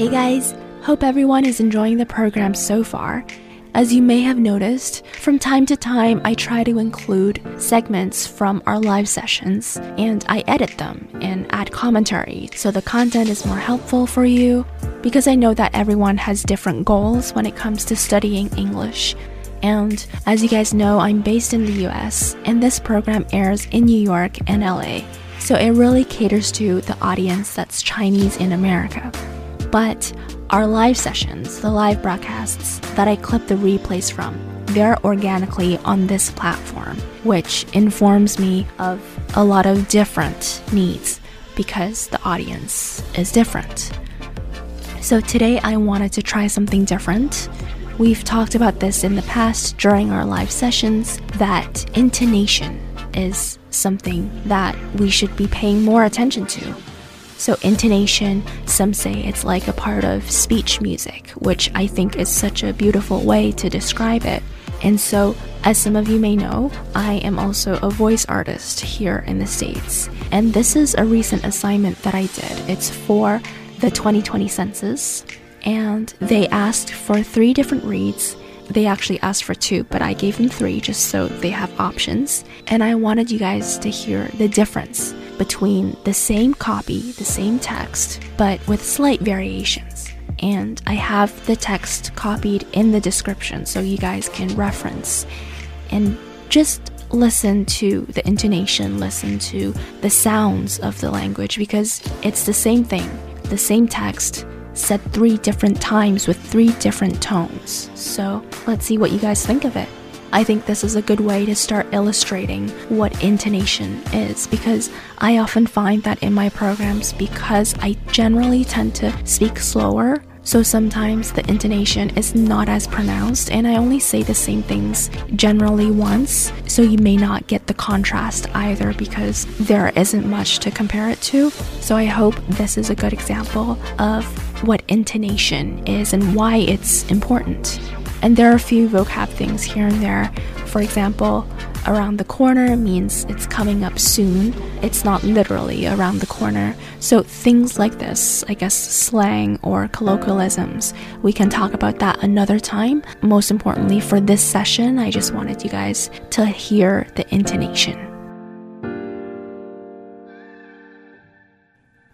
Hey guys, hope everyone is enjoying the program so far. As you may have noticed, from time to time I try to include segments from our live sessions and I edit them and add commentary so the content is more helpful for you because I know that everyone has different goals when it comes to studying English. And as you guys know, I'm based in the US and this program airs in New York and LA. So it really caters to the audience that's Chinese in America. But our live sessions, the live broadcasts that I clip the replays from, they're organically on this platform, which informs me of a lot of different needs because the audience is different. So today I wanted to try something different. We've talked about this in the past during our live sessions that intonation is something that we should be paying more attention to. So, intonation, some say it's like a part of speech music, which I think is such a beautiful way to describe it. And so, as some of you may know, I am also a voice artist here in the States. And this is a recent assignment that I did. It's for the 2020 census, and they asked for three different reads they actually asked for two, but I gave them three just so they have options. And I wanted you guys to hear the difference between the same copy, the same text, but with slight variations. And I have the text copied in the description so you guys can reference and just listen to the intonation, listen to the sounds of the language because it's the same thing, the same text said three different times with three different tones. So let's see what you guys think of it. I think this is a good way to start illustrating what intonation is because I often find that in my programs, because I generally tend to speak slower, so sometimes the intonation is not as pronounced, and I only say the same things generally once, so you may not get the contrast either because there isn't much to compare it to. So I hope this is a good example of what intonation is and why it's important. And there are a few vocab things here and there. For example, around the corner means it's coming up soon. It's not literally around the corner. So things like this, I guess slang or colloquialisms, we can talk about that another time. Most importantly, for this session, I just wanted you guys to hear the intonation.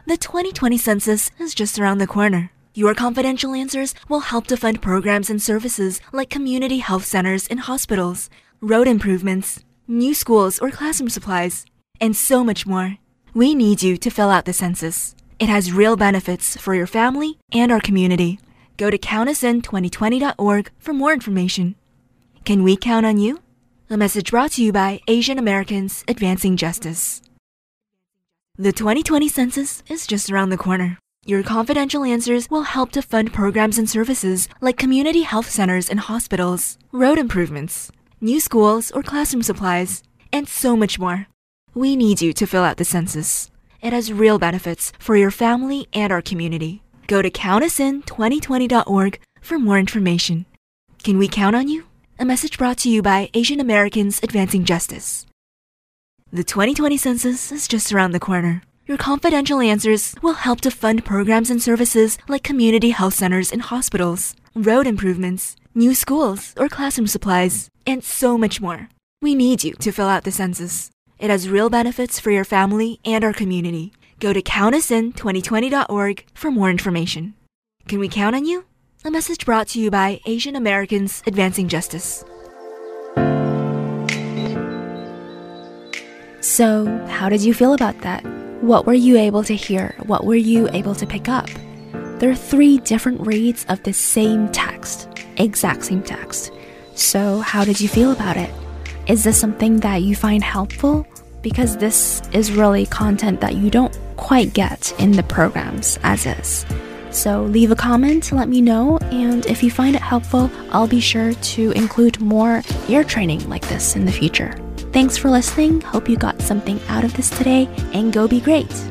The 2020 census is just around the corner. Your confidential answers will help to fund programs and services like community health centers and hospitals, road improvements, new schools or classroom supplies, and so much more. We need you to fill out the census. It has real benefits for your family and our community. Go to countusin2020.org for more information. Can we count on you? A message brought to you by Asian Americans Advancing Justice. The 2020 census is just around the corner. Your confidential answers will help to fund programs and services like community health centers and hospitals, road improvements, new schools or classroom supplies, and so much more. We need you to fill out the census. It has real benefits for your family and our community. Go to countusin2020.org for more information. Can we count on you? A message brought to you by Asian Americans Advancing Justice. The 2020 census is just around the corner. Your confidential answers will help to fund programs and services like community health centers and hospitals, road improvements, new schools or classroom supplies, and so much more. We need you to fill out the census. It has real benefits for your family and our community. Go to countusin2020.org for more information. Can we count on you? A message brought to you by Asian Americans Advancing Justice. So, how did you feel about that? What were you able to hear? What were you able to pick up? There are three different reads of the same text, exact same text. So, how did you feel about it? Is this something that you find helpful? Because this is really content that you don't quite get in the programs as is. So, leave a comment to let me know, and if you find it helpful, I'll be sure to include more ear training like this in the future. Thanks for listening. Hope you got something out of this today, and go be great.